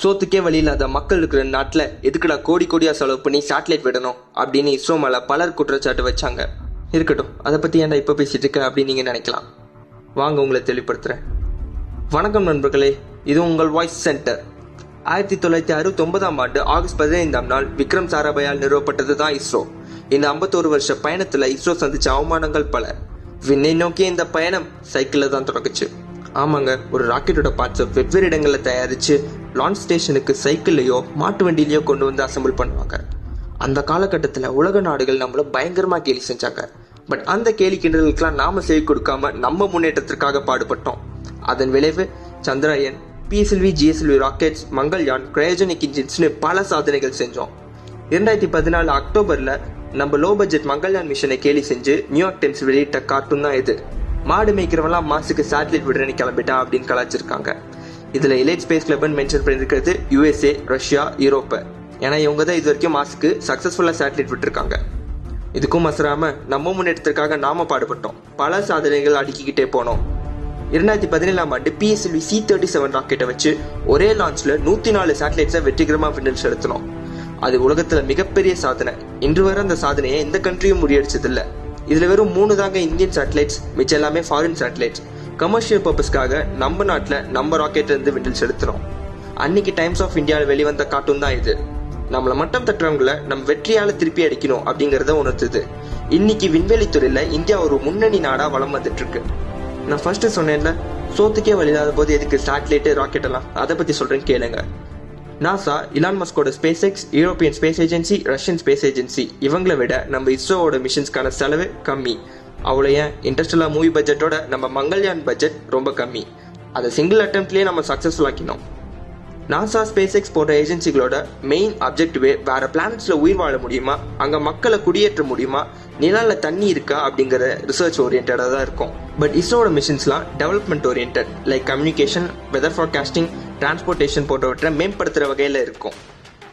சோத்துக்கே வழி இல்லாத மக்கள் இருக்கிற நாட்டில் எதுக்குடா கோடி கோடியா செலவு பண்ணி சேட்டலைட் விடணும் அப்படின்னு இஸ்ரோ மேல பலர் குற்றச்சாட்டு வச்சாங்க. இருக்கட்டும் அதை பத்தி ஏன்டா இப்போ பேசிட்டு இருக்க அப்படின்னு நீங்க நினைக்கலாம். வாங்க உங்களை தெளிவுபடுத்துறேன். வணக்கம் நண்பர்களே இது உங்கள் வாய்ஸ் சென்டர் ஆயிரத்தி தொள்ளாயிரத்தி அறுபத்தி ஒன்பதாம் ஆண்டு ஆகஸ்ட் பதினைந்தாம் நாள் விக்ரம் சாராபாயால் நிறுவப்பட்டது தான் இஸ்ரோ. இந்த ஐம்பத்தோரு வருஷ பயணத்துல இஸ்ரோ சந்திச்ச அவமானங்கள் பல. விண்ணை நோக்கி இந்த பயணம் சைக்கிள்ல தான் தொடங்குச்சு. ஆமாங்க ஒரு ராக்கெட்டோட பார்ட்ஸை வெவ்வேறு இடங்களில் தயாரிச்சு லான்ச் ஸ்டேஷனுக்கு சைக்கிள்லையோ மாட்டு வண்டியிலையோ கொண்டு வந்து அசம்பிள் பண்ணுவாங்க. அந்த காலகட்டத்தில் உலக நாடுகள் நம்மள பயங்கரமாக கேலி செஞ்சாங்க. பட் அந்த கேலி கிண்டல்களுக்கெல்லாம் நாம செவி கொடுக்காம நம்ம முன்னேற்றத்திற்காக பாடுபட்டோம். அதன் விளைவு Chandrayaan PSLV GSLV rockets Mangalyaan cryogenic இன்ஜின்ஸ்னு பல சாதனைகள் செஞ்சோம். இரண்டாயிரத்தி பதினாலு அக்டோபர்ல நம்ம லோ பட்ஜெட் மங்கள்யான் மிஷனை கேலி செஞ்சு நியூயார்க் டைம்ஸ் வெளியிட்ட கார்ட்டூன் தான் இது. மாடு மேய்க்கிறவெல்லாம் மாசுக்கு சேட்டலைட் விடுறேன்னு கிளம்பிட்டா அப்படின்னு கலாச்சிருக்காங்க இதுல எலைட் ஸ்பேஸ் கிளப்னு மென்ஷன் பண்ணிருக்கிறது யூஎஸ்ஏ ரஷ்யா யூரோப்பு ஏன்னா இவங்க தான் இது வரைக்கும் மாசுக்கு சக்சஸ்ஃபுல்லா சேட்டலைட் விட்டுருக்காங்க. இதுக்கும் மசராம நம்ம முன்னேற்றத்திற்காக நாம பாடுபட்டோம். பல சாதனைகள் அடுக்கிக்கிட்டே போனோம். இரண்டாயிரத்தி பதினேழாம் ஆண்டு பிஎஸ்எல்வி சி தேர்ட்டி செவன் ராக்கெட்டை வச்சு ஒரே லான்ச்ல நூத்தி நாலு சேட்டலைட்ஸை வெற்றிகரமா விண்ணில் செலுத்தினோம். அது உலகத்துல மிகப்பெரிய சாதனை. இன்று வரை அந்த சாதனையை எந்த கண்ட்ரியும் முறியடிச்சதில்ல. இதுல வெறும் மூணு தாங்க இந்தியன் சேட்டலைட்ஸ் மிச்சம் எல்லாமே ஃபாரின் சேட்டலைட்ஸ் கமர்ஷியல் பர்பஸ்க்காக நம்ம நாட்டில் நம்ம ராக்கெட்ல இருந்து விண்ணில் செலுத்தினோம் அன்னைக்கு டைம்ஸ் ஆஃப் இந்தியாவில் வெளிவந்த கார்ட்டூன் தான் இது. நம்மளை மட்டம் தட்டுறவங்கள நம்ம வெற்றியால திருப்பி அடிக்கணும் அப்படிங்கறத உணர்த்துது. இன்னைக்கு விண்வெளி துறையில இந்தியா ஒரு முன்னணி நாடா வளம் வந்துட்டு இருக்கு நான் ஃபர்ஸ்ட் சொன்னேன்ல சோத்துக்கே வழி போது எதுக்கு சேட்டலைட் ராக்கெட் எல்லாம்? அதை பத்தி சொல்றேன் கேளுங்க. NASA Elon மஸ்கோட SpaceX European space agency Russian space agency இவங்களை விட நம்ம இஸ்ரோவோட மிஷன்ஸ்க்கான செலவு கம்மி. அவ்வளோ ஏன் இன்ட்ரெஸ்டெல்லாம் மூவி பட்ஜெட்டோட நம்ம மங்கள்யான் பட்ஜெட் ரொம்ப கம்மி. அதை சிங்கிள் அட்டம்ப்ட்லேயே நம்ம சக்ஸஸ்ஃபுல் ஆக்கினோம். நாசா ஸ்பேஸ் எக்ஸ் போன்ற ஏஜென்சிகளோட மெயின் அப்ஜெக்டிவே வேற பிளானட்ஸ்ல உயிர் வாழ முடியுமா? அங்க மக்களை குடியேற்ற முடியுமா? நிலால தண்ணி இருக்கா? அப்படிங்கிற ரிசர்ச் ஓரியன்டா தான் இருக்கும். பட் இஸ்ரோட மிஷின்ஸ்லாம் development oriented like communication weather forecasting transportation போன்றவற்றை மேம்படுத்துற வகையில இருக்கும்.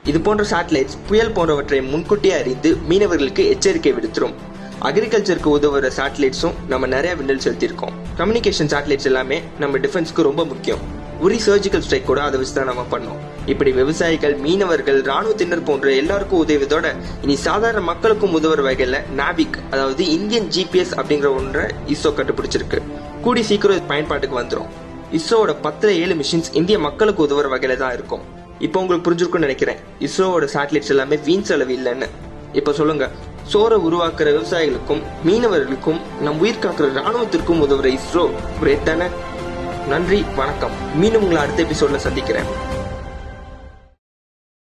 இது போன்ற சேட்டலைட்ஸ் புயல் போன்றவற்றை முன்கூட்டியே அறிந்து மீனவர்களுக்கு எச்சரிக்கை விடுத்துரும். அக்ரிகல்ச்சருக்கு உதவுற சேட்டலைட்ஸும் நம்ம நிறைய விண்ணல் செலுத்தியிருக்கோம். கம்யூனிகேஷன் சேட்டலைட்ஸ் எல்லாமே நம்ம டிஃபென்ஸ்க்கு ரொம்ப முக்கியம். உரி சர்ஜிக்கல் ஸ்ட்ரைக் கூட அதை வச்சு தான் நம்ம பண்ணோம். இப்படி விவசாயிகள் மீனவர்கள் ராணுவத்தினர் போன்ற எல்லாருக்கும் உதவியதோட இனி சாதாரண மக்களுக்கும் உதவுற வகையில நாவிக் அதாவது இந்தியன் ஜிபிஎஸ் அப்படிங்கிற ஒன்றை இஸ்ரோ கண்டுபிடிச்சிருக்கு. கூடி சீக்கிரம் இது பயன்பாட்டுக்கு வந்துடும் இஸ்ரோவோட பத்துல ஏழு மிஷின்ஸ் இந்திய மக்களுக்கு உதவுற வகையில தான் இருக்கும். இப்போ உங்களுக்கு புரிஞ்சிருக்கும்னு நினைக்கிறேன். இஸ்ரோவோட சேட்டலைட்ஸ் எல்லாமே வீண் செலவு இல்லைன்னு. இப்போ சொல்லுங்க சோற உருவாக்குற விவசாயிகளுக்கும் மீனவர்களுக்கும் நம் உயிர் காக்குற ராணுவத்திற்கும் உதவுற இஸ்ரோ. ஒரே தானே. நன்றி வணக்கம். மீண்டும் உங்களை அடுத்த எபிசோட்ல சந்திக்கிறேன்.